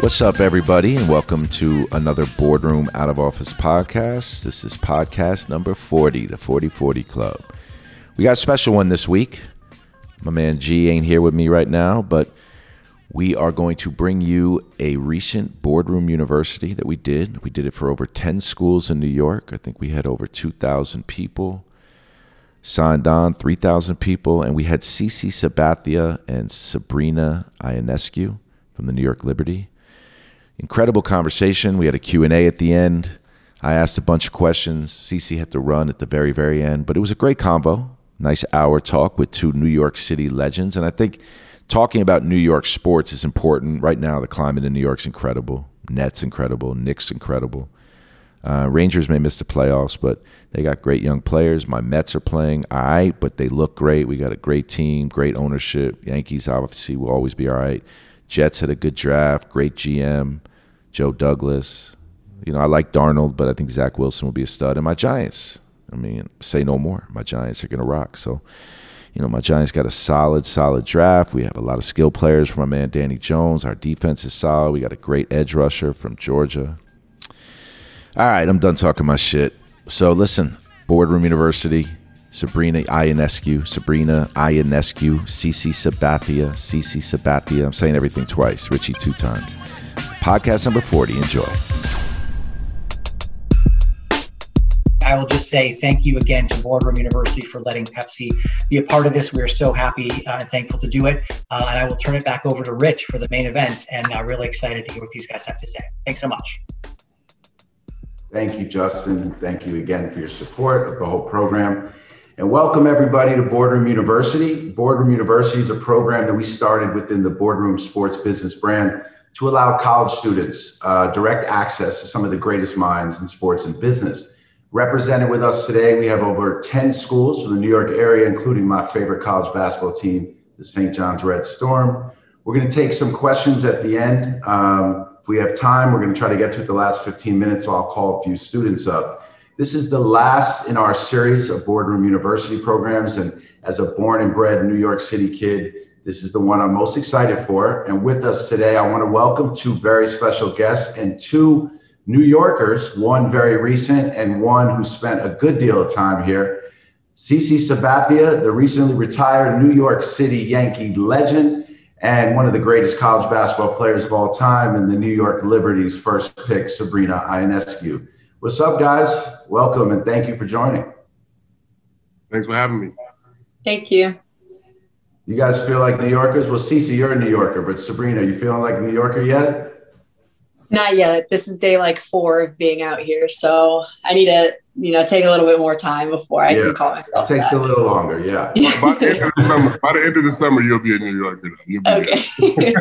What's up, everybody, and welcome to another Boardroom Out of Office podcast. This is podcast number 40, the 4040 Club. We got a special one this week. My man G ain't here with me right now, but we are going to bring you a recent Boardroom University that we did. We did it for over 10 schools in New York. I think we had over 2,000 people signed on, 3,000 people, and we had CC Sabathia and Sabrina Ionescu from the New York Liberty incredible conversation. We had a Q&A at the end. I asked a bunch of questions. CC had to run at the very, very end, but it was a great convo. Nice hour talk with two New York City legends. And I think talking about New York sports is important. Right now, the climate in New York's incredible. Nets incredible. Knicks incredible. Uh, Rangers may miss the playoffs, but they got great young players. My Mets are playing all right, but they look great. We got a great team, great ownership. Yankees obviously will always be all right. Jets had a good draft, great GM. Joe Douglas. You know, I like Darnold, but I think Zach Wilson will be a stud. And my Giants, I mean, say no more. My Giants are going to rock. So, you know, my Giants got a solid, solid draft. We have a lot of skill players from my man Danny Jones. Our defense is solid. We got a great edge rusher from Georgia. All right, I'm done talking my shit. So listen, Boardroom University, Sabrina Ionescu, Sabrina Ionescu, CC Sabathia, CC Sabathia. I'm saying everything twice. Richie two times podcast number 40. Enjoy. I will just say thank you again to Boardroom University for letting Pepsi be a part of this. We are so happy uh, and thankful to do it. Uh, and I will turn it back over to Rich for the main event and uh, really excited to hear what these guys have to say. Thanks so much. Thank you, Justin. Thank you again for your support of the whole program. And welcome everybody to Boardroom University. Boardroom University is a program that we started within the Boardroom Sports Business brand to allow college students uh, direct access to some of the greatest minds in sports and business. Represented with us today, we have over 10 schools from the New York area, including my favorite college basketball team, the St. John's Red Storm. We're going to take some questions at the end. Um, if we have time, we're going to try to get to it the last 15 minutes, so I'll call a few students up. This is the last in our series of Boardroom University programs. And as a born and bred New York City kid, this is the one I'm most excited for. And with us today, I want to welcome two very special guests and two New Yorkers, one very recent and one who spent a good deal of time here. CC Sabathia, the recently retired New York City Yankee legend and one of the greatest college basketball players of all time, and the New York Liberty's first pick, Sabrina Ionescu. What's up, guys? Welcome and thank you for joining. Thanks for having me. Thank you. You guys feel like New Yorkers? Well, CC, you're a New Yorker, but Sabrina, you feeling like a New Yorker yet? Not yet. This is day like four of being out here, so I need to, you know, take a little bit more time before I yeah. can call myself. It takes that. a little longer, yeah. by, the end of the summer, by the end of the summer, you'll be a New Yorker. okay.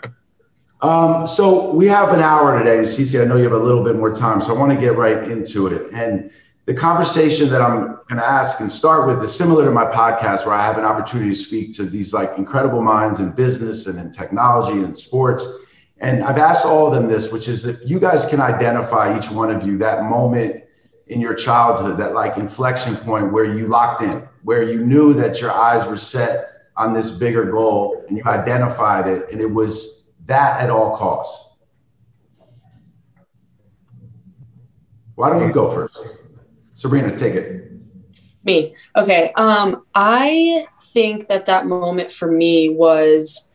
um, so we have an hour today, CC. I know you have a little bit more time, so I want to get right into it. And the conversation that I'm going to ask and start with is similar to my podcast, where I have an opportunity to speak to these like incredible minds in business and in technology and sports. And I've asked all of them this, which is if you guys can identify each one of you that moment in your childhood, that like inflection point where you locked in, where you knew that your eyes were set on this bigger goal and you identified it, and it was that at all costs. Why don't you go first? Sabrina, take it. Me. Okay. Um, I think that that moment for me was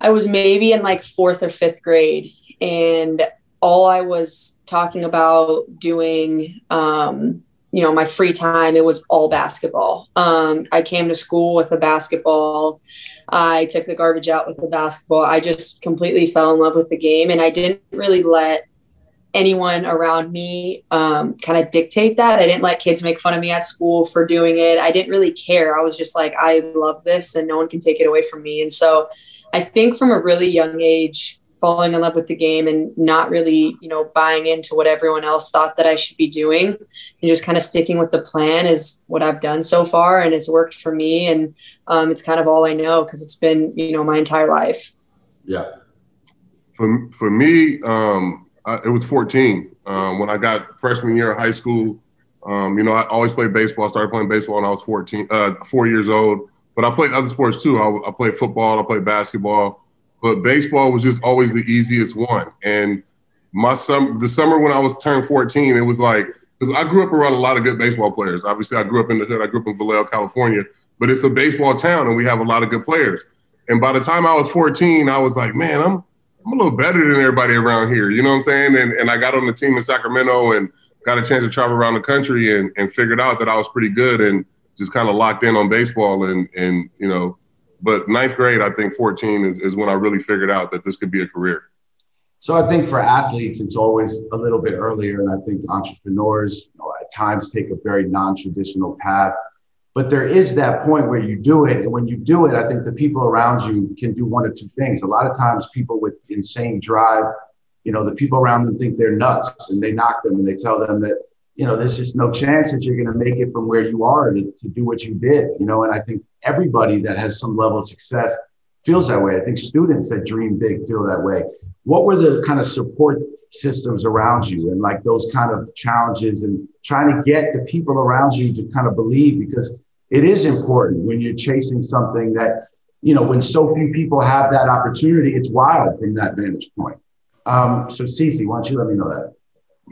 I was maybe in like fourth or fifth grade, and all I was talking about doing, um, you know, my free time, it was all basketball. Um, I came to school with a basketball. I took the garbage out with the basketball. I just completely fell in love with the game, and I didn't really let anyone around me um, kind of dictate that. I didn't let kids make fun of me at school for doing it. I didn't really care. I was just like, I love this and no one can take it away from me. And so I think from a really young age, falling in love with the game and not really, you know, buying into what everyone else thought that I should be doing and just kind of sticking with the plan is what I've done so far and it's worked for me. And um, it's kind of all I know because it's been, you know, my entire life. Yeah. For, for me, um, it was 14 um, when I got freshman year of high school. Um, you know, I always played baseball. I started playing baseball when I was 14, uh, four years old. But I played other sports too. I, I, played football. I played basketball. but baseball was just always the easiest one. And my sum, the summer when I was turned 14, it was like because I grew up around a lot of good baseball players. Obviously, I grew up in the hood. I grew up in Vallejo, California, but it's a baseball town, and we have a lot of good players. And by the time I was 14, I was like, man, I'm I'm a little better than everybody around here. You know what I'm saying? And and I got on the team in Sacramento and got a chance to travel around the country and, and figured out that I was pretty good and just kind of locked in on baseball and and you know, but ninth grade, I think 14 is, is when I really figured out that this could be a career. So I think for athletes, it's always a little bit earlier, and I think entrepreneurs you know, at times take a very non-traditional path. But there is that point where you do it, and when you do it, I think the people around you can do one of two things. A lot of times, people with insane drive, you know, the people around them think they're nuts, and they knock them and they tell them that you know there's just no chance that you're going to make it from where you are to, to do what you did. You know, and I think everybody that has some level of success feels that way. I think students that dream big feel that way what were the kind of support systems around you and like those kind of challenges and trying to get the people around you to kind of believe because it is important when you're chasing something that you know when so few people have that opportunity it's wild from that vantage point um, so CC, why don't you let me know that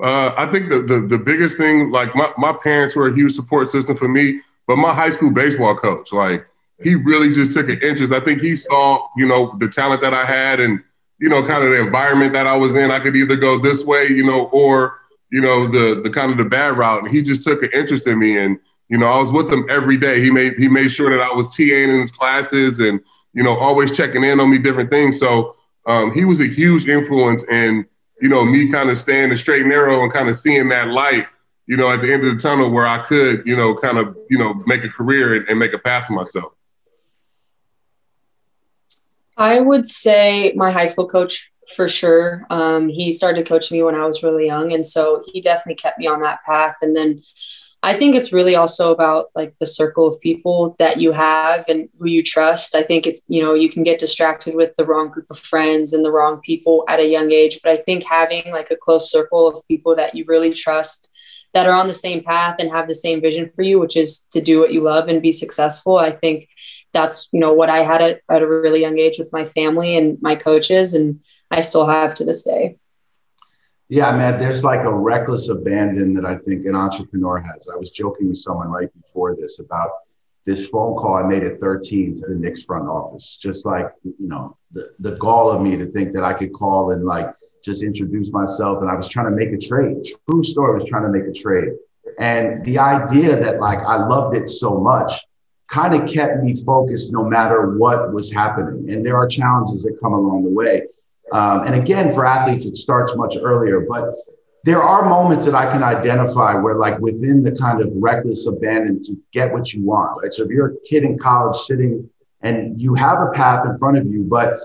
uh, I think the, the, the biggest thing, like my, my parents were a huge support system for me, but my high school baseball coach, like he really just took an interest. I think he saw, you know, the talent that I had and you know, kind of the environment that I was in. I could either go this way, you know, or you know, the the kind of the bad route. And he just took an interest in me, and you know, I was with him every day. He made he made sure that I was TAing in his classes, and you know, always checking in on me, different things. So um, he was a huge influence in you know me kind of staying the straight and narrow and kind of seeing that light. You know, at the end of the tunnel where I could, you know, kind of, you know, make a career and, and make a path for myself. I would say my high school coach for sure. Um, he started coaching me when I was really young. And so he definitely kept me on that path. And then I think it's really also about like the circle of people that you have and who you trust. I think it's, you know, you can get distracted with the wrong group of friends and the wrong people at a young age. But I think having like a close circle of people that you really trust that are on the same path and have the same vision for you, which is to do what you love and be successful, I think that's you know what I had at, at a really young age with my family and my coaches, and I still have to this day. Yeah, man, there's like a reckless abandon that I think an entrepreneur has. I was joking with someone right before this about this phone call I made at 13 to the Knicks front office. Just like, you know, the, the gall of me to think that I could call and like just introduce myself. And I was trying to make a trade. True story, was trying to make a trade. And the idea that like I loved it so much kind of kept me focused no matter what was happening. And there are challenges that come along the way. Um, and again, for athletes, it starts much earlier, but there are moments that I can identify where, like, within the kind of reckless abandon to get what you want, right? So if you're a kid in college sitting and you have a path in front of you, but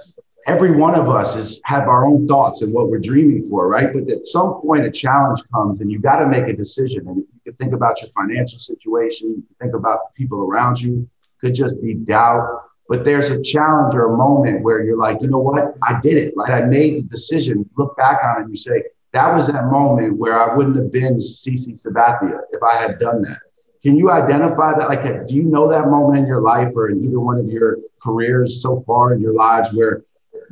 every one of us is have our own thoughts and what we're dreaming for, right? But at some point, a challenge comes, and you got to make a decision. And you can think about your financial situation, you think about the people around you. Could just be doubt, but there's a challenge or a moment where you're like, you know what, I did it, right? I made the decision. Look back on it, and you say that was that moment where I wouldn't have been CC Sabathia if I had done that. Can you identify that? Like, do you know that moment in your life or in either one of your careers so far in your lives where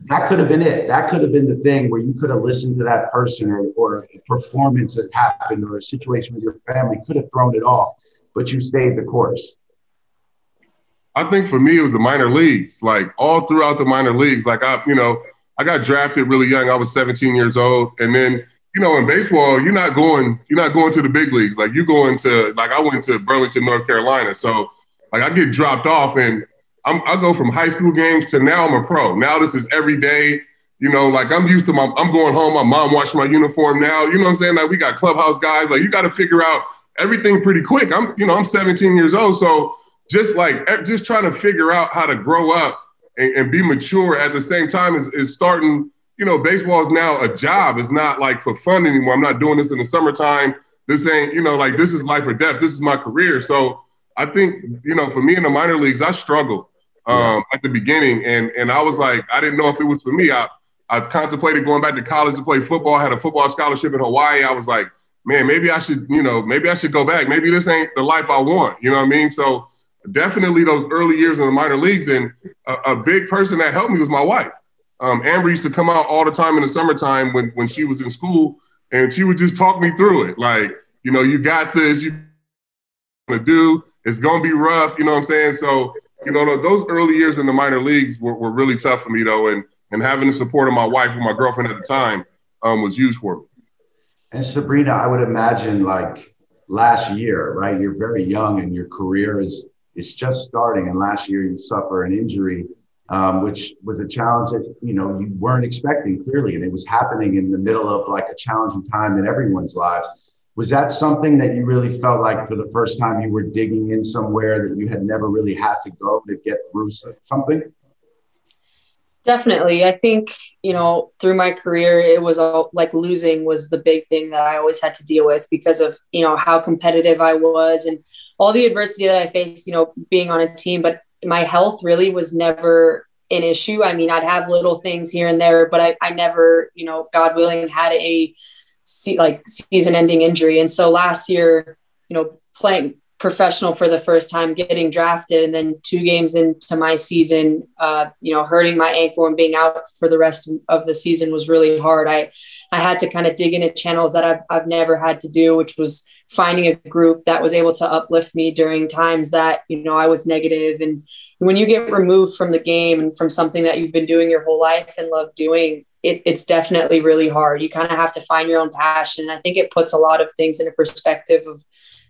that could have been it. That could have been the thing where you could have listened to that person or, or a performance that happened or a situation with your family could have thrown it off, but you stayed the course. I think for me, it was the minor leagues. Like all throughout the minor leagues, like I, you know, I got drafted really young. I was 17 years old, and then you know, in baseball, you're not going, you're not going to the big leagues. Like you're going to, like I went to Burlington, North Carolina. So like I get dropped off, and I'm, I go from high school games to now I'm a pro. Now this is every day. You know, like I'm used to my, I'm going home. My mom washing my uniform now. You know what I'm saying? Like we got clubhouse guys. Like you got to figure out everything pretty quick. I'm, you know, I'm 17 years old, so just like just trying to figure out how to grow up and, and be mature at the same time is, is starting. You know, baseball is now a job. It's not like for fun anymore. I'm not doing this in the summertime. This ain't, you know, like this is life or death. This is my career. So I think, you know, for me in the minor leagues, I struggled um, at the beginning, and and I was like, I didn't know if it was for me. I I contemplated going back to college to play football. I had a football scholarship in Hawaii. I was like, man, maybe I should, you know, maybe I should go back. Maybe this ain't the life I want. You know what I mean? So definitely those early years in the minor leagues, and a, a big person that helped me was my wife. um, Amber used to come out all the time in the summertime when when she was in school, and she would just talk me through it. Like, you know, you got this. You gonna do. It's gonna be rough. You know what I'm saying? So, you know, those early years in the minor leagues were, were really tough for me though, and and having the support of my wife and my girlfriend at the time um, was huge for me. And Sabrina, I would imagine like last year, right? You're very young and your career is is just starting, and last year you suffer an injury um, which was a challenge that you know you weren't expecting clearly, and it was happening in the middle of like a challenging time in everyone's lives. Was that something that you really felt like for the first time you were digging in somewhere that you had never really had to go to get through something? Definitely. I think, you know, through my career, it was all like losing was the big thing that I always had to deal with because of, you know, how competitive I was and all the adversity that I faced, you know, being on a team. But my health really was never an issue. I mean, I'd have little things here and there, but I, I never, you know, God willing, had a like season ending injury. And so last year, you know, playing professional for the first time, getting drafted, and then two games into my season, uh, you know, hurting my ankle and being out for the rest of the season was really hard. I, I had to kind of dig into channels that I've, I've never had to do, which was finding a group that was able to uplift me during times that you know I was negative. And when you get removed from the game and from something that you've been doing your whole life and love doing it, it's definitely really hard. You kind of have to find your own passion. I think it puts a lot of things into perspective of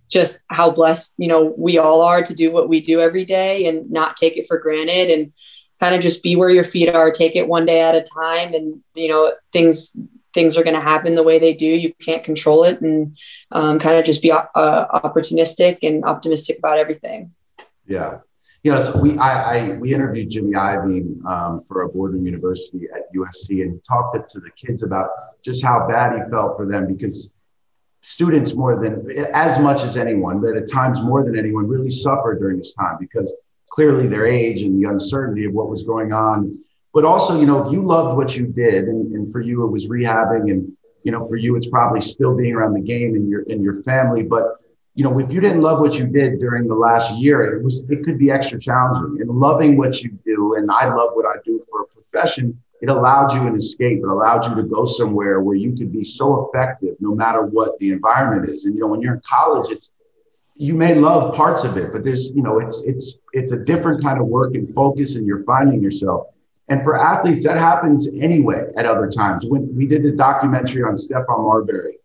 just how blessed you know we all are to do what we do every day and not take it for granted and kind of just be where your feet are take it one day at a time. And you know things things are going to happen the way they do. You can't control it, and um, kind of just be uh, opportunistic and optimistic about everything. Yeah, you know, so we I, I we interviewed Jimmy Iovine um, for a boardroom university at USC, and talked to the kids about just how bad he felt for them because students more than as much as anyone, but at times more than anyone, really suffered during this time because clearly their age and the uncertainty of what was going on but also, you know, if you loved what you did, and, and for you it was rehabbing, and you know, for you it's probably still being around the game and your and your family. But you know, if you didn't love what you did during the last year, it was it could be extra challenging. And loving what you do, and I love what I do for a profession. It allowed you an escape. It allowed you to go somewhere where you could be so effective, no matter what the environment is. And you know, when you're in college, it's you may love parts of it, but there's you know, it's it's it's a different kind of work and focus, and you're finding yourself. And for athletes, that happens anyway at other times. When we did the documentary on Stephon Marbury,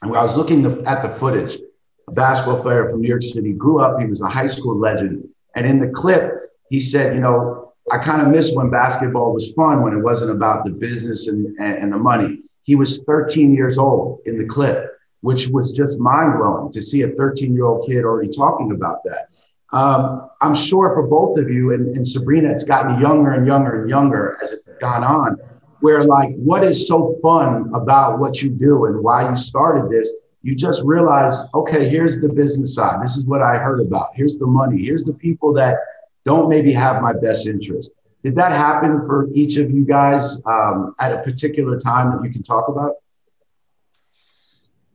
and when I was looking at the footage, a basketball player from New York City, grew up, he was a high school legend. And in the clip, he said, you know, I kind of miss when basketball was fun, when it wasn't about the business and, and the money. He was 13 years old in the clip, which was just mind blowing to see a 13 year old kid already talking about that. Um, I'm sure for both of you and, and Sabrina, it's gotten younger and younger and younger as it's gone on. Where like, what is so fun about what you do and why you started this? You just realize, okay, here's the business side. This is what I heard about. Here's the money. Here's the people that don't maybe have my best interest. Did that happen for each of you guys um, at a particular time that you can talk about?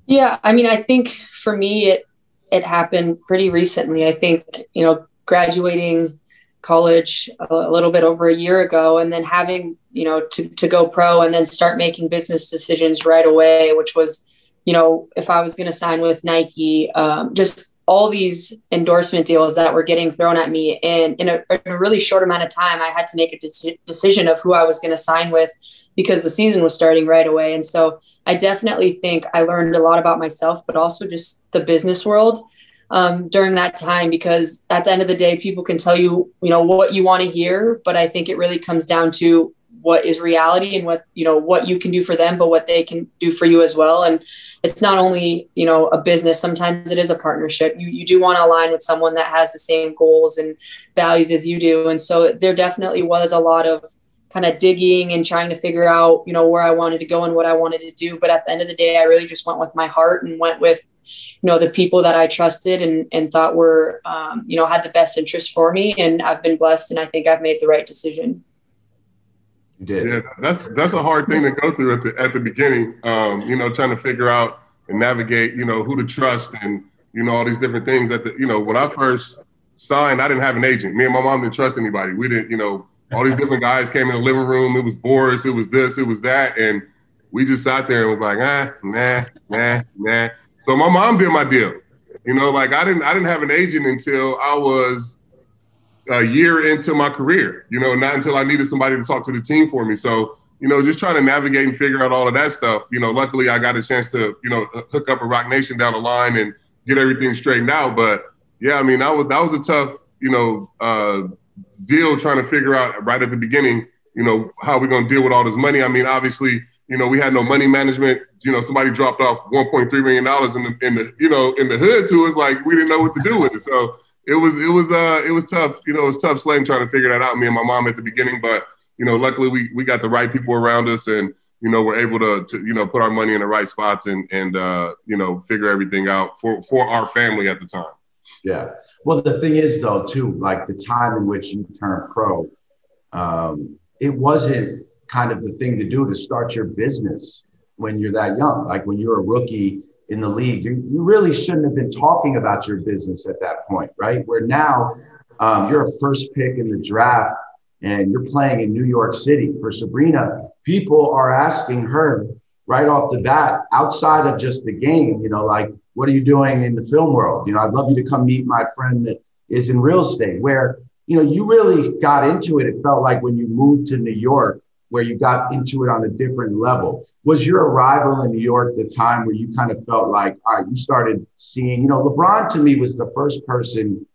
Yeah, I mean, I think for me, it it happened pretty recently. I think, you know, graduating college a, little bit over a year ago and then having, you know, to, to go pro and then start making business decisions right away, which was, you know, if I was going to sign with Nike, um, just all these endorsement deals that were getting thrown at me. And in a, in a really short amount of time, I had to make a de- decision of who I was going to sign with because the season was starting right away. And so I definitely think I learned a lot about myself, but also just the business world um, during that time because at the end of the day, people can tell you, you know, what you want to hear, but I think it really comes down to what is reality and what you know what you can do for them but what they can do for you as well. And it's not only you know a business sometimes it is a partnership. You, you do want to align with someone that has the same goals and values as you do. And so there definitely was a lot of kind of digging and trying to figure out you know where i wanted to go and what i wanted to do but at the end of the day i really just went with my heart and went with you know the people that i trusted and and thought were um, you know had the best interest for me and i've been blessed and i think i've made the right decision you did. Yeah, that's that's a hard thing to go through at the at the beginning. Um, you know, trying to figure out and navigate, you know, who to trust and you know all these different things. That the you know when I first signed, I didn't have an agent. Me and my mom didn't trust anybody. We didn't, you know, all these different guys came in the living room. It was Boras, it was this, it was that, and we just sat there and was like, ah, nah, nah, nah. So my mom did my deal. You know, like I didn't I didn't have an agent until I was a year into my career. You know, not until I needed somebody to talk to the team for me. So you know, just trying to navigate and figure out all of that stuff. You know, luckily I got a chance to, you know, hook up a Roc Nation down the line and get everything straightened out. But yeah, I mean, that was that was a tough, you know, uh, deal trying to figure out right at the beginning, you know, how we're gonna deal with all this money. I mean, obviously, you know, we had no money management. You know, somebody dropped off 1.3 million dollars in the in the you know in the hood to us, like we didn't know what to do with it. So it was it was uh it was tough. You know, it was tough slaying trying to figure that out. Me and my mom at the beginning, but you know, luckily we we got the right people around us and you know, we're able to, to you know, put our money in the right spots and and uh, you know, figure everything out for for our family at the time. Yeah. Well, the thing is, though, too, like the time in which you turned pro, um, it wasn't kind of the thing to do to start your business when you're that young. Like when you're a rookie in the league, you, you really shouldn't have been talking about your business at that point, right? Where now um, you're a first pick in the draft and you're playing in New York City for Sabrina, people are asking her right off the bat, outside of just the game, you know, like, what are you doing in the film world? You know, I'd love you to come meet my friend that is in real estate, where, you know, you really got into it. It felt like when you moved to New York, where you got into it on a different level. Was your arrival in New York the time where you kind of felt like, all right, you started seeing, you know, LeBron to me was the first person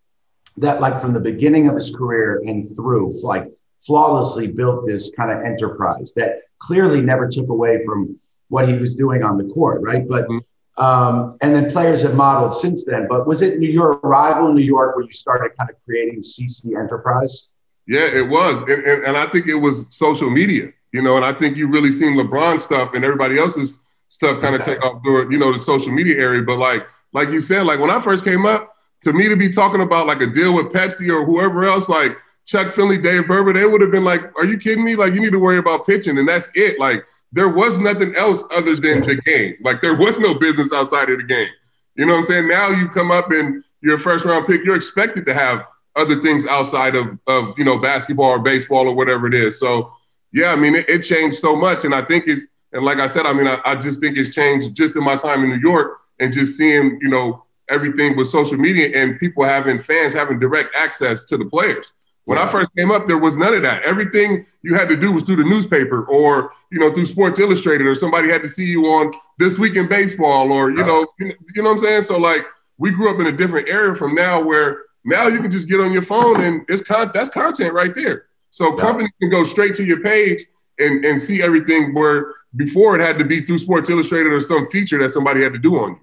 that like from the beginning of his career and through like flawlessly built this kind of enterprise that clearly never took away from what he was doing on the court, right? But mm-hmm. um, and then players have modeled since then. But was it your arrival in New York where you started kind of creating CC Enterprise? Yeah, it was, and, and, and I think it was social media, you know, and I think you really seen LeBron stuff and everybody else's stuff kind of take off through, you know, the social media area. But like, like you said, like when I first came up, to me to be talking about like a deal with Pepsi or whoever else, like Chuck Finley, Dave Burba, they would have been like, "Are you kidding me? Like, you need to worry about pitching, and that's it." Like, there was nothing else other than the game. Like, there was no business outside of the game. You know what I'm saying? Now you come up and you're a first round pick, you're expected to have other things outside of of you know basketball or baseball or whatever it is. So, yeah, I mean, it, it changed so much, and I think it's and like I said, I mean, I, I just think it's changed just in my time in New York and just seeing you know everything with social media and people having fans having direct access to the players. When I first came up, there was none of that. Everything you had to do was through the newspaper or, you know, through Sports Illustrated or somebody had to see you on This Week in Baseball or, you know, you know what I'm saying? So like we grew up in a different era from now where now you can just get on your phone and it's con- that's content right there. So companies can go straight to your page and, and see everything where before it had to be through Sports Illustrated or some feature that somebody had to do on you.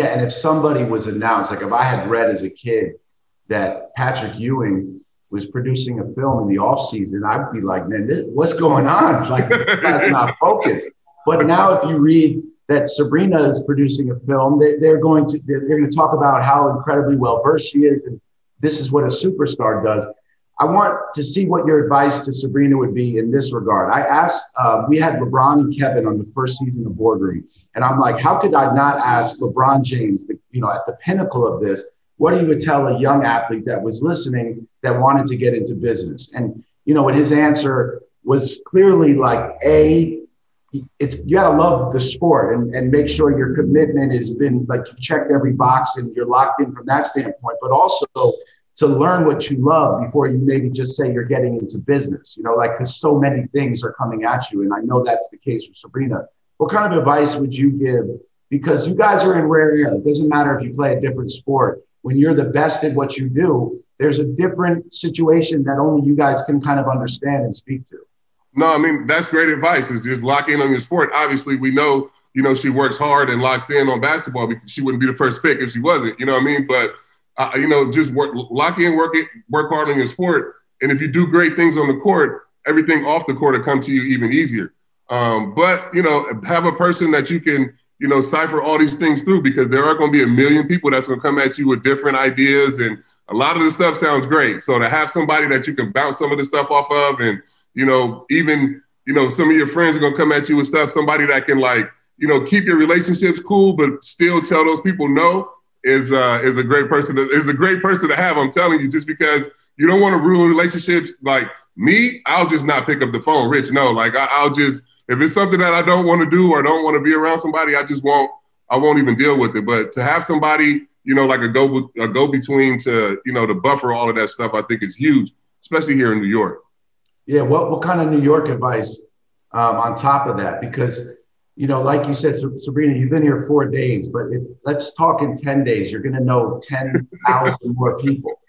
Yeah, and if somebody was announced, like if I had read as a kid that Patrick Ewing was producing a film in the off season, I'd be like, man, this, what's going on? Like that's not focused. But now, if you read that Sabrina is producing a film, they, they're going to they're, they're going to talk about how incredibly well versed she is, and this is what a superstar does. I want to see what your advice to Sabrina would be in this regard. I asked, uh, we had LeBron and Kevin on the first season of Boardroom, and I'm like, how could I not ask LeBron James, the, you know, at the pinnacle of this, what he would tell a young athlete that was listening that wanted to get into business? And you know, his answer was clearly like, a, it's you got to love the sport and, and make sure your commitment has been like you've checked every box and you're locked in from that standpoint, but also to learn what you love before you maybe just say you're getting into business, you know, like because so many things are coming at you. And I know that's the case for Sabrina. What kind of advice would you give? Because you guys are in rare air. It doesn't matter if you play a different sport. When you're the best at what you do, there's a different situation that only you guys can kind of understand and speak to. No, I mean, that's great advice. Is just lock in on your sport. Obviously, we know, you know, she works hard and locks in on basketball because she wouldn't be the first pick if she wasn't. You know what I mean? But uh, you know, just work, lock in, work it, work hard on your sport. And if you do great things on the court, everything off the court will come to you even easier. Um, but you know, have a person that you can, you know, cipher all these things through because there are going to be a million people that's going to come at you with different ideas, and a lot of the stuff sounds great. So to have somebody that you can bounce some of the stuff off of, and you know, even you know, some of your friends are going to come at you with stuff. Somebody that can like, you know, keep your relationships cool, but still tell those people no is uh, is a great person to, is a great person to have. I'm telling you, just because you don't want to ruin relationships. Like me, I'll just not pick up the phone. Rich, no, like I, will just if it's something that I don't want to do or don't want to be around somebody, I just won't. I won't even deal with it. But to have somebody, you know, like a go a go between to you know to buffer all of that stuff, I think is huge, especially here in New York. Yeah. What what kind of New York advice um, on top of that? Because you know, like you said, Sabrina, you've been here four days, but if let's talk in 10 days, you're going to know 10,000 more people.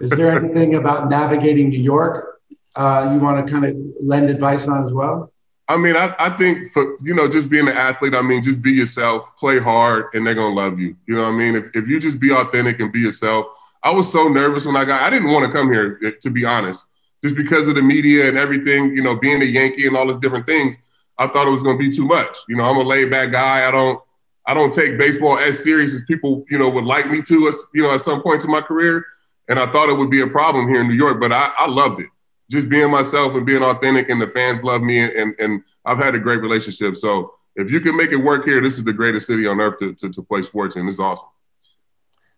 Is there anything about navigating New York uh, you want to kind of lend advice on as well? I mean, I, I think for, you know, just being an athlete, I mean, just be yourself, play hard, and they're to love you. You know what I mean? If, if you just be authentic and be yourself, I was so nervous when I got, I didn't want to come here, eh, to be honest, just because of the media and everything, you know, being a Yankee and all those different things. I thought it was to be too much. You know, I'm a laid back guy. I don't I don't take baseball as serious as people you know would like me to. You know, at some points in my career, and I thought it would be a problem here in New York, but I, I loved it. Just being myself and being authentic, and the fans love me, and, and, and I've had a great relationship. So if you can make it work here, this is the greatest city on earth to, to, to play sports in. Is awesome.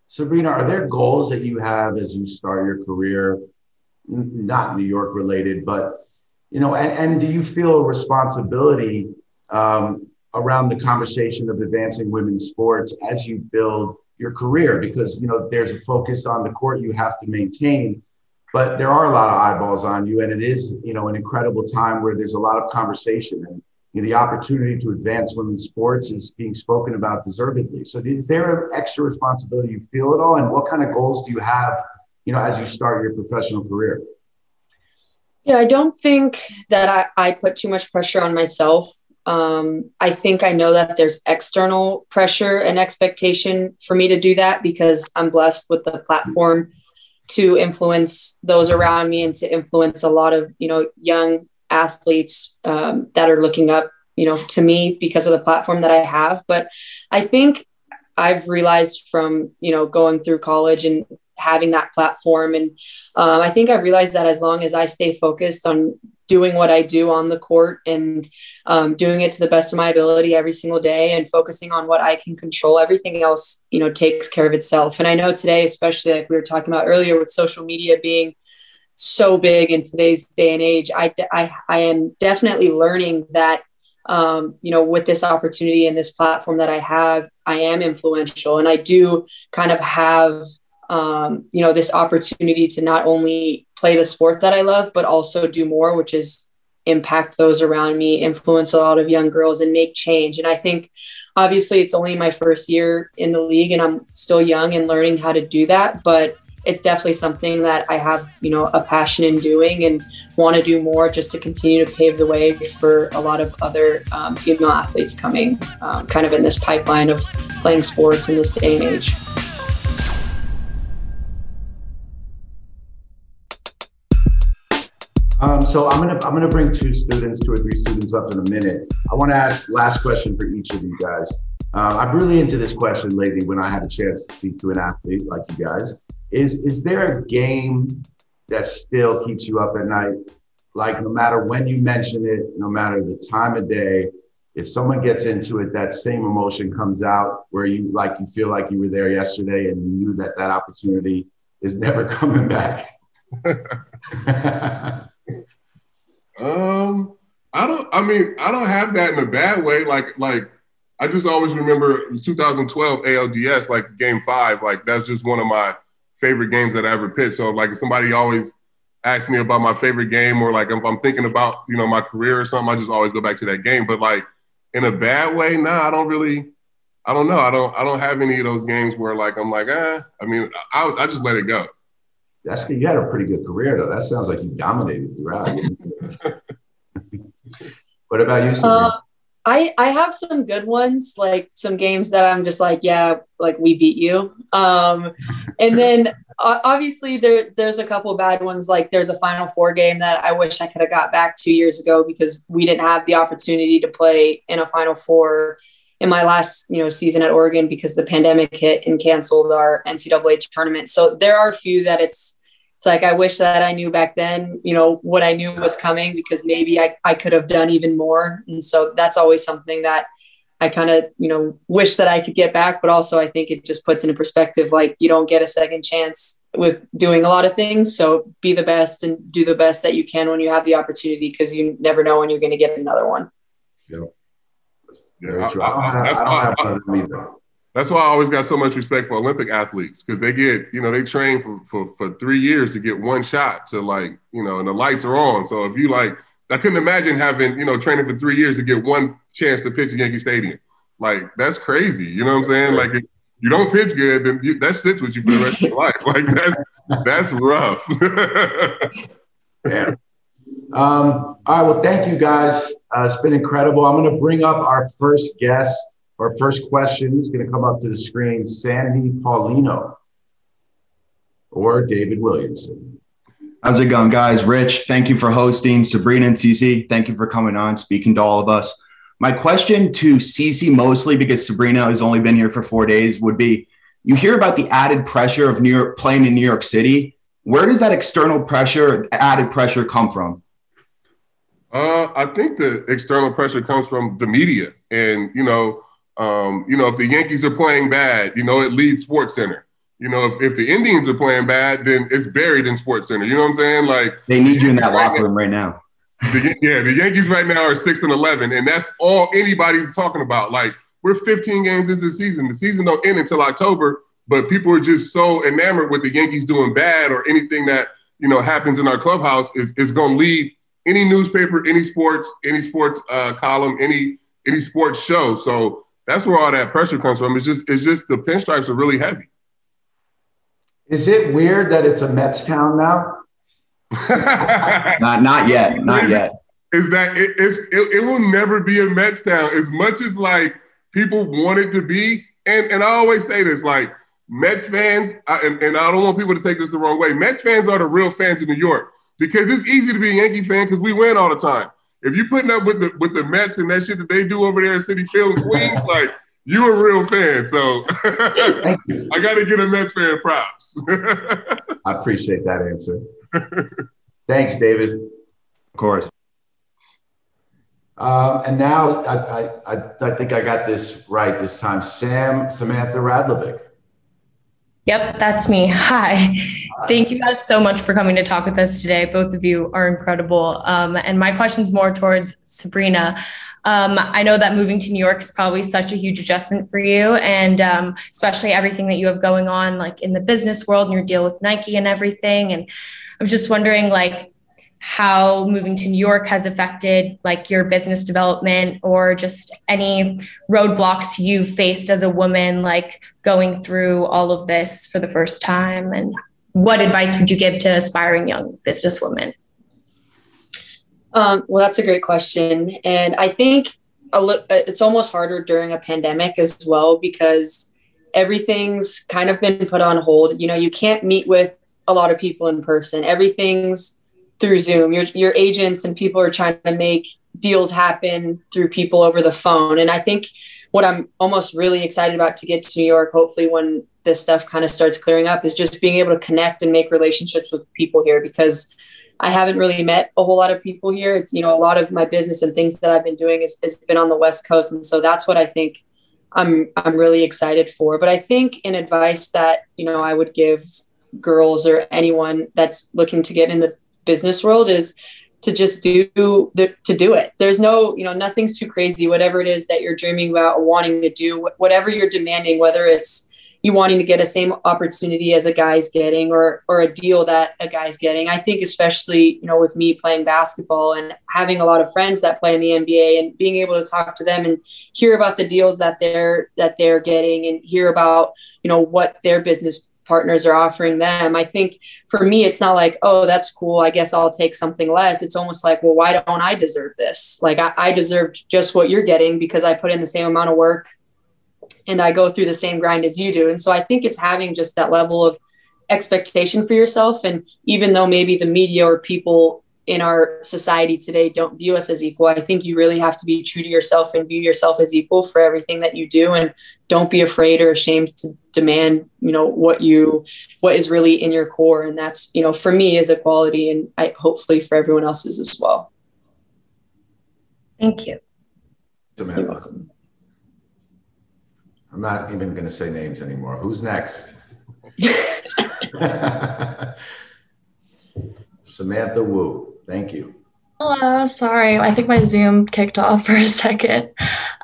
Sabrina, are there goals that you have as you start your career, not New York related, but you know, and, and do you feel a responsibility um, around the conversation of advancing women's sports as you build your career? Because, you know, there's a focus on the court you have to maintain, but there are a lot of eyeballs on you. And it is, you know, an incredible time where there's a lot of conversation and you know, the opportunity to advance women's sports is being spoken about deservedly. So is there an extra responsibility you feel at all? And what kind of goals do you have, you know, as you start your professional career? Yeah, I don't think that I, I put too much pressure on myself. Um, I think I know that there's external pressure and expectation for me to do that because I'm blessed with the platform to influence those around me and to influence a lot of you know young athletes um, that are looking up you know to me because of the platform that I have. But I think I've realized from you know going through college and having that platform. And um, I think I realized that as long as I stay focused on doing what I do on the court and um, doing it to the best of my ability every single day and focusing on what I can control, everything else, you know, takes care of itself. And I know today, especially like we were talking about earlier with social media being so big in today's day and age, I, I, I am definitely learning that um, you know, with this opportunity and this platform that I have, I am influential and I do kind of have um, you know, this opportunity to not only play the sport that I love, but also do more, which is impact those around me, influence a lot of young girls, and make change. And I think obviously it's only my first year in the league and I'm still young and learning how to do that. But it's definitely something that I have, you know, a passion in doing and want to do more just to continue to pave the way for a lot of other um, female athletes coming um, kind of in this pipeline of playing sports in this day and age. Um, so I'm gonna I'm gonna bring two students, two or three students up in a minute. I want to ask last question for each of you guys. Uh, I'm really into this question lately when I had a chance to speak to an athlete like you guys. Is is there a game that still keeps you up at night? Like no matter when you mention it, no matter the time of day, if someone gets into it, that same emotion comes out where you like you feel like you were there yesterday and you knew that that opportunity is never coming back. Um, I don't. I mean, I don't have that in a bad way. Like, like I just always remember 2012 ALDS, like Game Five. Like that's just one of my favorite games that I ever pitched. So, like, if somebody always asks me about my favorite game, or like if I'm thinking about you know my career or something, I just always go back to that game. But like in a bad way, nah, I don't really. I don't know. I don't. I don't have any of those games where like I'm like, eh. I mean, I, I just let it go. That's you had a pretty good career though. That sounds like you dominated throughout. what about you? Uh, I I have some good ones, like some games that I'm just like, yeah, like we beat you. Um, and then obviously there there's a couple bad ones. Like there's a Final Four game that I wish I could have got back two years ago because we didn't have the opportunity to play in a Final Four in my last you know season at Oregon because the pandemic hit and canceled our NCAA tournament. So there are a few that it's it's like I wish that I knew back then, you know, what I knew was coming because maybe I, I could have done even more. And so that's always something that I kind of, you know, wish that I could get back, but also I think it just puts into perspective like you don't get a second chance with doing a lot of things. So be the best and do the best that you can when you have the opportunity because you never know when you're going to get another one. I, I, I, that's why I always got so much respect for Olympic athletes because they get, you know, they train for, for for three years to get one shot to like, you know, and the lights are on. So if you like, I couldn't imagine having, you know, training for three years to get one chance to pitch at Yankee Stadium. Like that's crazy. You know what I'm saying? Like if you don't pitch good, then you, that sits with you for the rest of your life. Like that's that's rough. yeah. Um, all right. Well, thank you guys. Uh, it's been incredible. I'm going to bring up our first guest. Our first question is going to come up to the screen. Sandy Paulino or David Williamson. How's it going, guys? Rich, thank you for hosting. Sabrina and CC, thank you for coming on, speaking to all of us. My question to CC mostly, because Sabrina has only been here for four days, would be you hear about the added pressure of New York playing in New York City. Where does that external pressure, added pressure come from? Uh, I think the external pressure comes from the media. And, you know, um, you know, if the Yankees are playing bad, you know, it leads Sports Center. You know, if, if the Indians are playing bad, then it's buried in Sports Center. You know what I'm saying? Like they need you in that locker room right now. The, yeah, the Yankees right now are six and eleven, and that's all anybody's talking about. Like we're 15 games into the season. The season don't end until October, but people are just so enamored with the Yankees doing bad or anything that you know happens in our clubhouse is is going to lead any newspaper, any sports, any sports uh, column, any any sports show. So that's where all that pressure comes from. It's just it's just the pinstripes are really heavy. Is it weird that it's a Mets town now? not not yet, not yet. Is that it, it's it, it will never be a Mets town as much as like people want it to be. And and I always say this like Mets fans, I, and, and I don't want people to take this the wrong way. Mets fans are the real fans in New York because it's easy to be a Yankee fan because we win all the time. If you're putting up with the with the Mets and that shit that they do over there in Citi Field in Queens, like you're a real fan, so I got to get a Mets fan props. I appreciate that answer. Thanks, David. Of course. Um, and now I, I, I think I got this right this time. Sam Samantha Radlovic. Yep, that's me. Hi. Thank you guys so much for coming to talk with us today. Both of you are incredible. Um, and my question's more towards Sabrina. Um, I know that moving to New York is probably such a huge adjustment for you, and um, especially everything that you have going on, like in the business world and your deal with Nike and everything. And I was just wondering, like, how moving to New York has affected like your business development or just any roadblocks you faced as a woman, like going through all of this for the first time, and what advice would you give to aspiring young businesswomen? Um, well, that's a great question. And I think a li- it's almost harder during a pandemic as well because everything's kind of been put on hold. You know, you can't meet with a lot of people in person. Everything's through Zoom. Your your agents and people are trying to make deals happen through people over the phone. And I think what I'm almost really excited about to get to New York, hopefully when this stuff kind of starts clearing up, is just being able to connect and make relationships with people here because I haven't really met a whole lot of people here. It's, you know, a lot of my business and things that I've been doing has, been on the West Coast. And so that's what I think I'm, I'm really excited for. But I think an advice that, you know, I would give girls or anyone that's looking to get in the business world is to just do the, to do it. There's no, you know, nothing's too crazy. Whatever it is that you're dreaming about wanting to do, whatever you're demanding, whether it's you wanting to get a same opportunity as a guy's getting or or a deal that a guy's getting. I think especially, you know, with me playing basketball and having a lot of friends that play in the NBA and being able to talk to them and hear about the deals that they're that they're getting and hear about, you know, what their business partners are offering them. I think for me, it's not like, oh, that's cool. I guess I'll take something less. It's almost like, well, why don't I deserve this? Like I, I deserve just what you're getting because I put in the same amount of work and I go through the same grind as you do. And so I think it's having just that level of expectation for yourself. And even though maybe the media or people in our society today don't view us as equal, I think you really have to be true to yourself and view yourself as equal for everything that you do. And don't be afraid or ashamed to demand, you know, what you, what is really in your core. And that's, you know, for me is equality and I hopefully for everyone else's as well. Thank you. Samantha. I'm not even going to say names anymore. Who's next? Samantha Wu. Thank you. Hello, sorry. I think my Zoom kicked off for a second.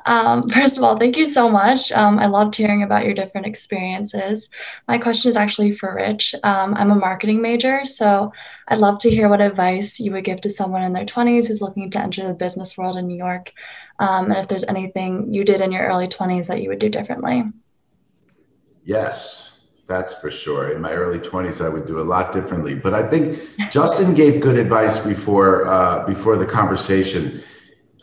Um, first of all, thank you so much. Um, I loved hearing about your different experiences. My question is actually for Rich. Um, I'm a marketing major, so I'd love to hear what advice you would give to someone in their 20s who's looking to enter the business world in New York, um, and if there's anything you did in your early 20s that you would do differently. Yes, that's for sure. In my early 20s, I would do a lot differently. But I think Justin gave good advice before uh, before the conversation.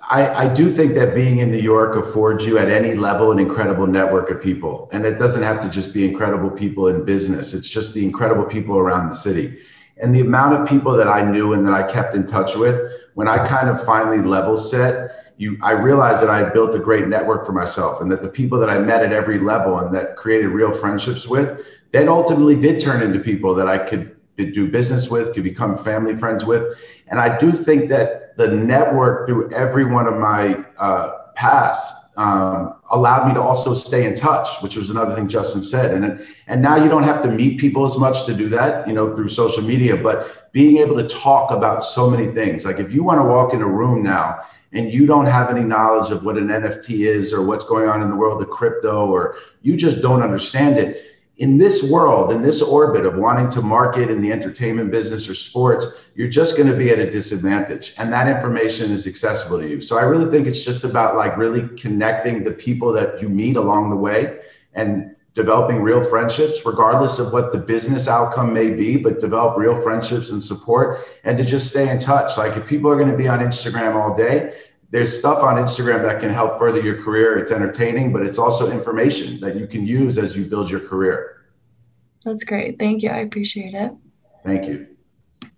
I, I do think that being in New York affords you at any level an incredible network of people. And it doesn't have to just be incredible people in business, it's just the incredible people around the city. And the amount of people that I knew and that I kept in touch with, when I kind of finally level set, you I realized that I had built a great network for myself and that the people that I met at every level and that created real friendships with, then ultimately did turn into people that I could do business with, could become family friends with. And I do think that the network through every one of my uh, paths um, allowed me to also stay in touch, which was another thing Justin said. And and now you don't have to meet people as much to do that, you know, through social media. But being able to talk about so many things, like if you want to walk in a room now and you don't have any knowledge of what an NFT is or what's going on in the world of crypto, or you just don't understand it in this world, in this orbit of wanting to market in the entertainment business or sports, you're just going to be at a disadvantage. And that information is accessible to you. So I really think it's just about like really connecting the people that you meet along the way and developing real friendships, regardless of what the business outcome may be, but develop real friendships and support and to just stay in touch. Like if people are going to be on Instagram all day, there's stuff on Instagram that can help further your career. It's entertaining, but it's also information that you can use as you build your career. That's great. Thank you. I appreciate it. Thank you. That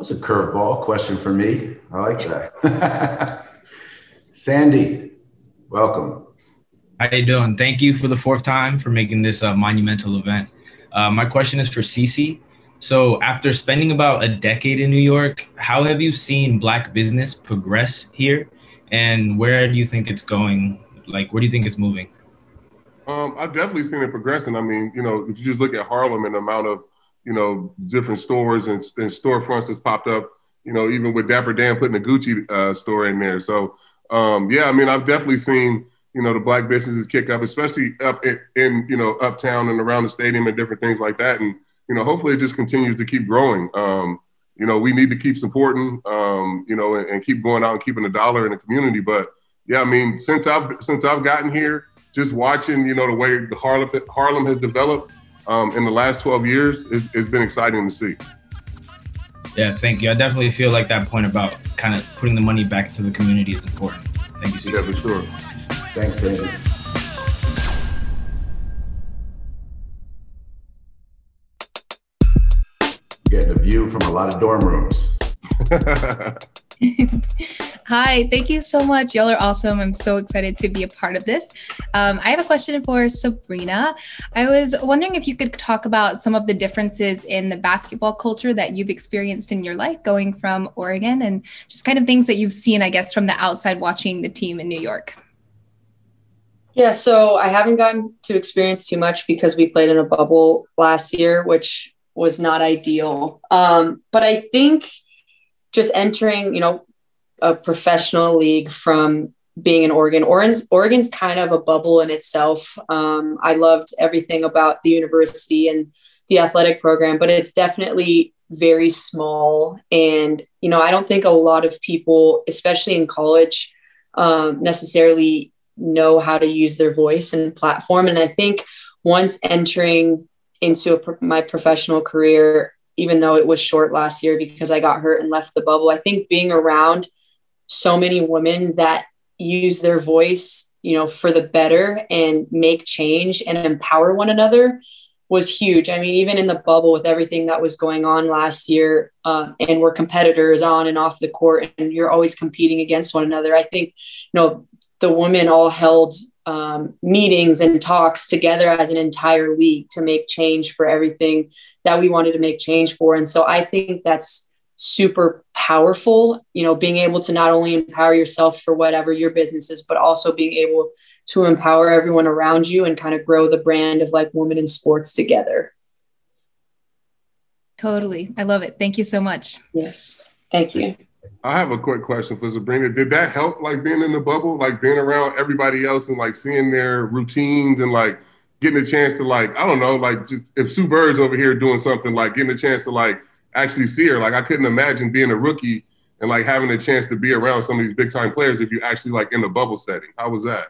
was a curveball question for me. I like that. Sandy, welcome. How you doing? Thank you for the fourth time for making this a monumental event. Uh, my question is for CC. So, after spending about a decade in New York, how have you seen Black business progress here? And where do you think it's going? Like, where do you think it's moving? Um, I've definitely seen it progressing. I mean, you know, if you just look at Harlem and the amount of, you know, different stores and, and storefronts that's popped up, you know, even with Dapper Dan putting a Gucci uh, store in there. So, um, yeah, I mean, I've definitely seen, you know, the black businesses kick up, especially up in, in, you know, uptown and around the stadium and different things like that. And, you know, hopefully it just continues to keep growing. Um, you know, we need to keep supporting, um, you know, and, and, keep going out and keeping a dollar in the community. But yeah, I mean, since I've since I've gotten here, just watching, you know, the way the Harlem Harlem has developed um, in the last 12 years, is, it's been exciting to see. Yeah, thank you. I definitely feel like that point about kind of putting the money back into the community is important. Thank you, CC. Yeah, for sure. Thanks, David. Getting a view from a lot of dorm rooms. Hi, thank you so much. Y'all are awesome. I'm so excited to be a part of this. Um, I have a question for Sabrina. I was wondering if you could talk about some of the differences in the basketball culture that you've experienced in your life going from Oregon and just kind of things that you've seen, I guess, from the outside watching the team in New York. Yeah, so I haven't gotten to experience too much because we played in a bubble last year, which was not ideal. Um, but I think just entering, you know, a professional league from being in Oregon. Oregon's, Oregon's kind of a bubble in itself. Um, I loved everything about the university and the athletic program, but it's definitely very small. And, you know, I don't think a lot of people, especially in college, um, necessarily know how to use their voice and platform. And I think once entering into my professional career, even though it was short last year because I got hurt and left the bubble. I think being around so many women that use their voice, you know, for the better and make change and empower one another was huge. I mean, even in the bubble with everything that was going on last year, uh, and we're competitors on and off the court, and you're always competing against one another. I think, you know, the women all held um, meetings and talks together as an entire league to make change for everything that we wanted to make change for. And so I think that's super powerful you know being able to not only empower yourself for whatever your business is but also being able to empower everyone around you and kind of grow the brand of like women in sports together. Totally. I love it. Thank you so much. Yes. Thank you I have a quick question for Sabrina. Did that help, like being in the bubble, like being around everybody else and like seeing their routines and like getting a chance to like, I don't know, like just if Sue Bird's over here doing something, like getting a chance to like actually see her. Like I couldn't imagine being a rookie and like having a chance to be around some of these big time players if you actually like in the bubble setting. How was that?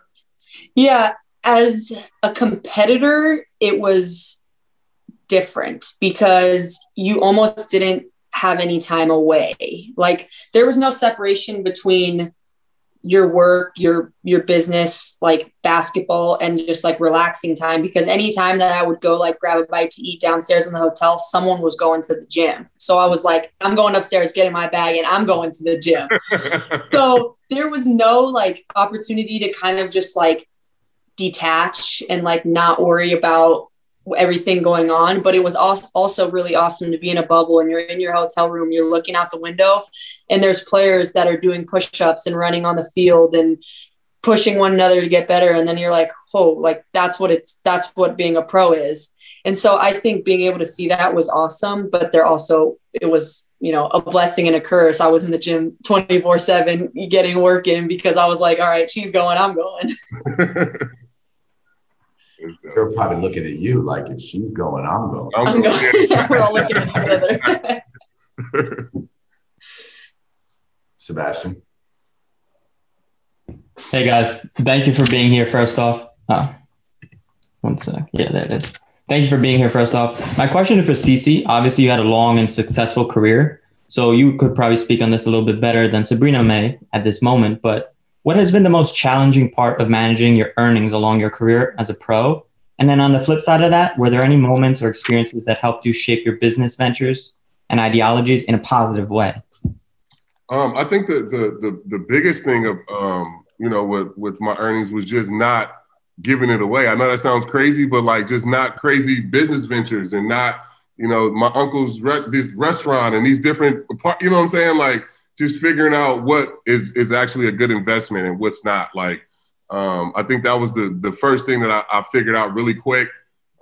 Yeah, as a competitor, it was different because you almost didn't have any time away. Like there was no separation between your work, your your business, like basketball and just like relaxing time because anytime that I would go like grab a bite to eat downstairs in the hotel, someone was going to the gym. So I was like, I'm going upstairs getting my bag and I'm going to the gym. so there was no like opportunity to kind of just like detach and like not worry about everything going on but it was also really awesome to be in a bubble and you're in your hotel room you're looking out the window and there's players that are doing push-ups and running on the field and pushing one another to get better and then you're like oh like that's what it's that's what being a pro is. And so i think being able to see that was awesome but there also it was you know a blessing and a curse. I was in the gym 24 7 getting work in because i was like all right she's going i'm going They're probably looking at you like if she's going, I'm going. I'm, I'm going. going. yeah, we're all looking at each other. Sebastian. Hey guys, thank you for being here. First off, oh, one sec. Yeah, there it is. Thank you for being here. First off, my question is for CC. Obviously, you had a long and successful career, so you could probably speak on this a little bit better than Sabrina may at this moment. But what has been the most challenging part of managing your earnings along your career as a pro? And then on the flip side of that, were there any moments or experiences that helped you shape your business ventures and ideologies in a positive way? Um, I think the, the the the biggest thing of um, you know with with my earnings was just not giving it away. I know that sounds crazy, but like just not crazy business ventures and not you know my uncle's re- this restaurant and these different you know what I'm saying like just figuring out what is is actually a good investment and what's not. Like, um, I think that was the the first thing that I, I figured out really quick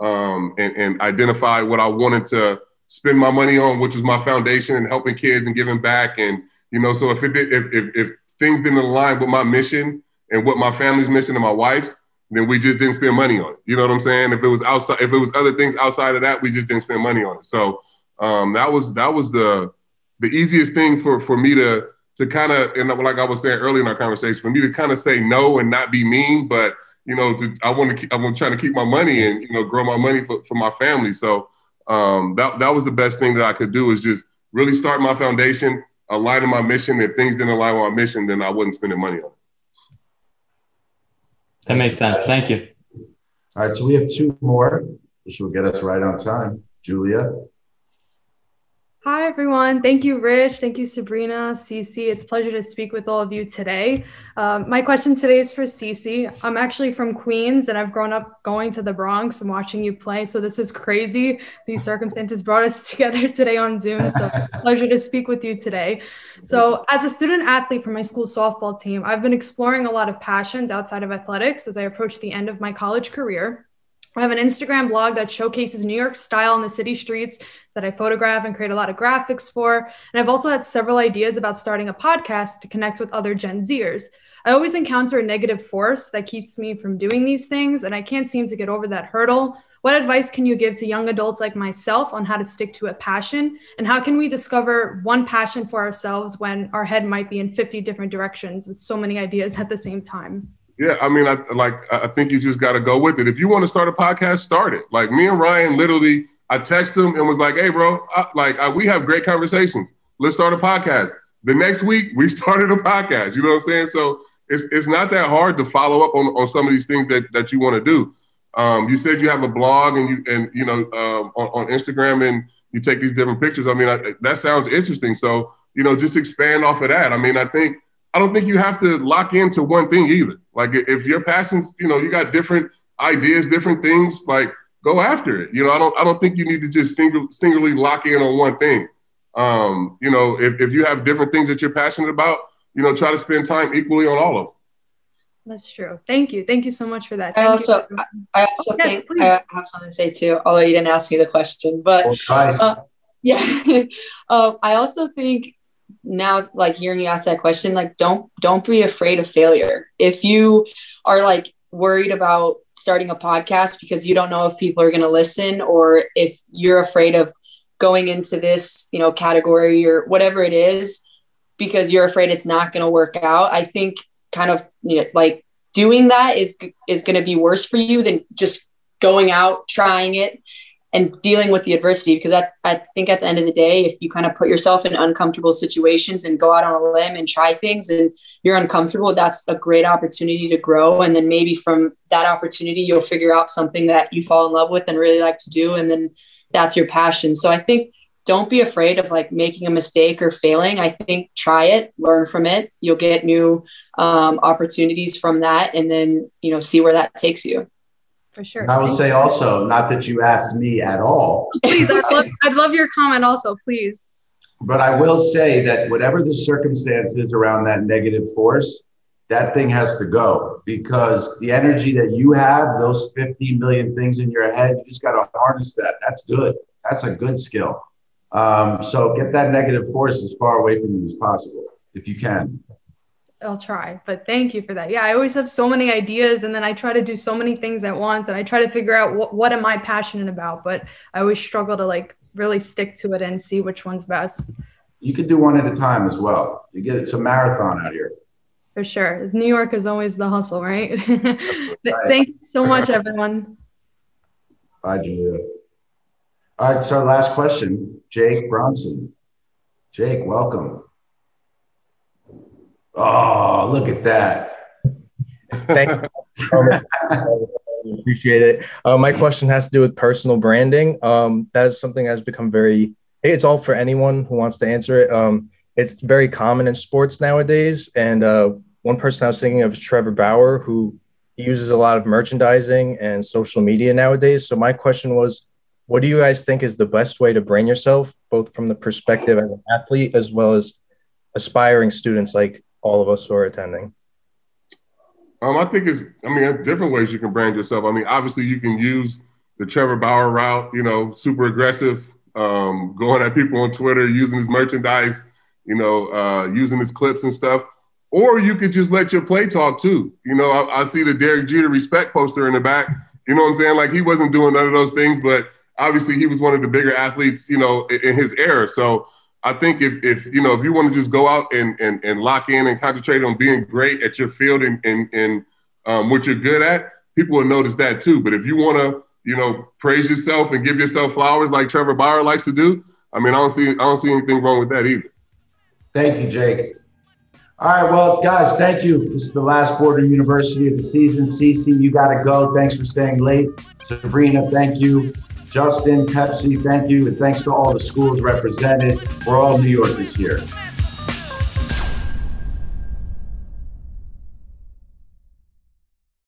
um, and, and identify what I wanted to spend my money on, which was my foundation and helping kids and giving back. And you know, so if it did, if if, if things didn't align with my mission and what my family's mission and my wife's, then we just didn't spend money on it. You know what I'm saying? If it was outside, if it was other things outside of that, we just didn't spend money on it. So um, that was that was the the easiest thing for for me to to kind of and like I was saying earlier in our conversation, for me to kind of say no and not be mean, but you know, to, I want to I'm trying to keep my money and you know grow my money for, for my family. So um, that that was the best thing that I could do is just really start my foundation, aligning my mission. If things didn't align with my mission, then I wouldn't spend the money on it. That makes sense. Thank you. All right, so we have two more, which will get us right on time. Julia. Hi, everyone. Thank you, Rich. Thank you, Sabrina, CC. It's a pleasure to speak with all of you today. Um, my question today is for CC. I'm actually from Queens and I've grown up going to the Bronx and watching you play. So this is crazy. These circumstances brought us together today on Zoom. So pleasure to speak with you today. So as a student athlete for my school softball team, I've been exploring a lot of passions outside of athletics as I approach the end of my college career. I have an Instagram blog that showcases New York style in the city streets that I photograph and create a lot of graphics for. And I've also had several ideas about starting a podcast to connect with other Gen Zers. I always encounter a negative force that keeps me from doing these things, and I can't seem to get over that hurdle. What advice can you give to young adults like myself on how to stick to a passion? And how can we discover one passion for ourselves when our head might be in 50 different directions with so many ideas at the same time? Yeah, I mean, I like. I think you just got to go with it. If you want to start a podcast, start it. Like me and Ryan, literally, I texted him and was like, "Hey, bro, I, like I, we have great conversations. Let's start a podcast." The next week, we started a podcast. You know what I'm saying? So it's it's not that hard to follow up on, on some of these things that that you want to do. Um, you said you have a blog and you and you know um, on, on, Instagram and you take these different pictures. I mean, I, that sounds interesting. So you know, just expand off of that. I mean, I think I don't think you have to lock into one thing either. Like if your passions, you know, you got different ideas, different things, like go after it. You know, I don't I don't think you need to just single singularly lock in on one thing. Um, you know, if, if you have different things that you're passionate about, you know, try to spend time equally on all of them. That's true. Thank you. Thank you so much for that. I also, you. I also Okay, think please. I have something to say too, although you didn't ask me the question. But Well, uh, yeah, um, I also think now, like hearing you ask that question, like don't don't be afraid of failure. If you are like worried about starting a podcast because you don't know if people are going to listen, or if you're afraid of going into this, you know, category or whatever it is, because you're afraid it's not going to work out. I think kind of you know, like doing that is is going to be worse for you than just going out trying it and dealing with the adversity because I, I think at the end of the day if you kind of put yourself in uncomfortable situations and go out on a limb and try things and you're uncomfortable that's a great opportunity to grow. And then maybe from that opportunity you'll figure out something that you fall in love with and really like to do and then that's your passion. So i think don't be afraid of like making a mistake or failing. I think try it learn from it. You'll get new um, opportunities from that and then you know see where that takes you for sure. and I will say also, not that you asked me at all, Please, I'd love, I'd love your comment also, please. but I will say that whatever the circumstances around that negative force, that thing has to go because the energy that you have, those 50 million things in your head, you just got to harness that. That's good. That's a good skill. Um, so get that negative force as far away from you as possible if you can. I'll try, but thank you for that. Yeah, I always have so many ideas, and then I try to do so many things at once, and I try to figure out what what am I passionate about. But I always struggle to like really stick to it and see which one's best. You could do one at a time as well. You get it's a marathon out here. For sure, New York is always the hustle, right? Thank you so much, everyone. Bye, Julia. All right, so last question, Jake Bronson. Jake, welcome. Oh, look at that. Thank you. Appreciate it. Uh, my question has to do with personal branding. Um, that is something that has become very, it's all for anyone who wants to answer it. Um, it's very common in sports nowadays. And uh, one person I was thinking of is Trevor Bauer, who uses a lot of merchandising and social media nowadays. So my question was, what do you guys think is the best way to brand yourself, both from the perspective as an athlete as well as aspiring students like all of us who are attending? Um, I think it's, I mean, different ways you can brand yourself. I mean, obviously you can use the Trevor Bauer route, you know, super aggressive, um, going at people on Twitter, using his merchandise, you know, uh, using his clips and stuff. Or you could just let your play talk too. You know, I, I see the Derek Jeter respect poster in the back. You know what I'm saying? Like he wasn't doing none of those things, but obviously he was one of the bigger athletes, you know, in, in his era. So I think if, if you know if you want to just go out and, and and lock in and concentrate on being great at your field and and, and um, what you're good at, people will notice that too. But if you want to you know praise yourself and give yourself flowers like Trevor Bauer likes to do, I mean I don't see I don't see anything wrong with that either. Thank you, Jake. All right, well, guys, thank you. This is the last Boardroom University of the season. CC, you got to go. Thanks for staying late. Sabrina, thank you. Justin, Pepsi, thank you. And thanks to all the schools represented. We're all New Yorkers here.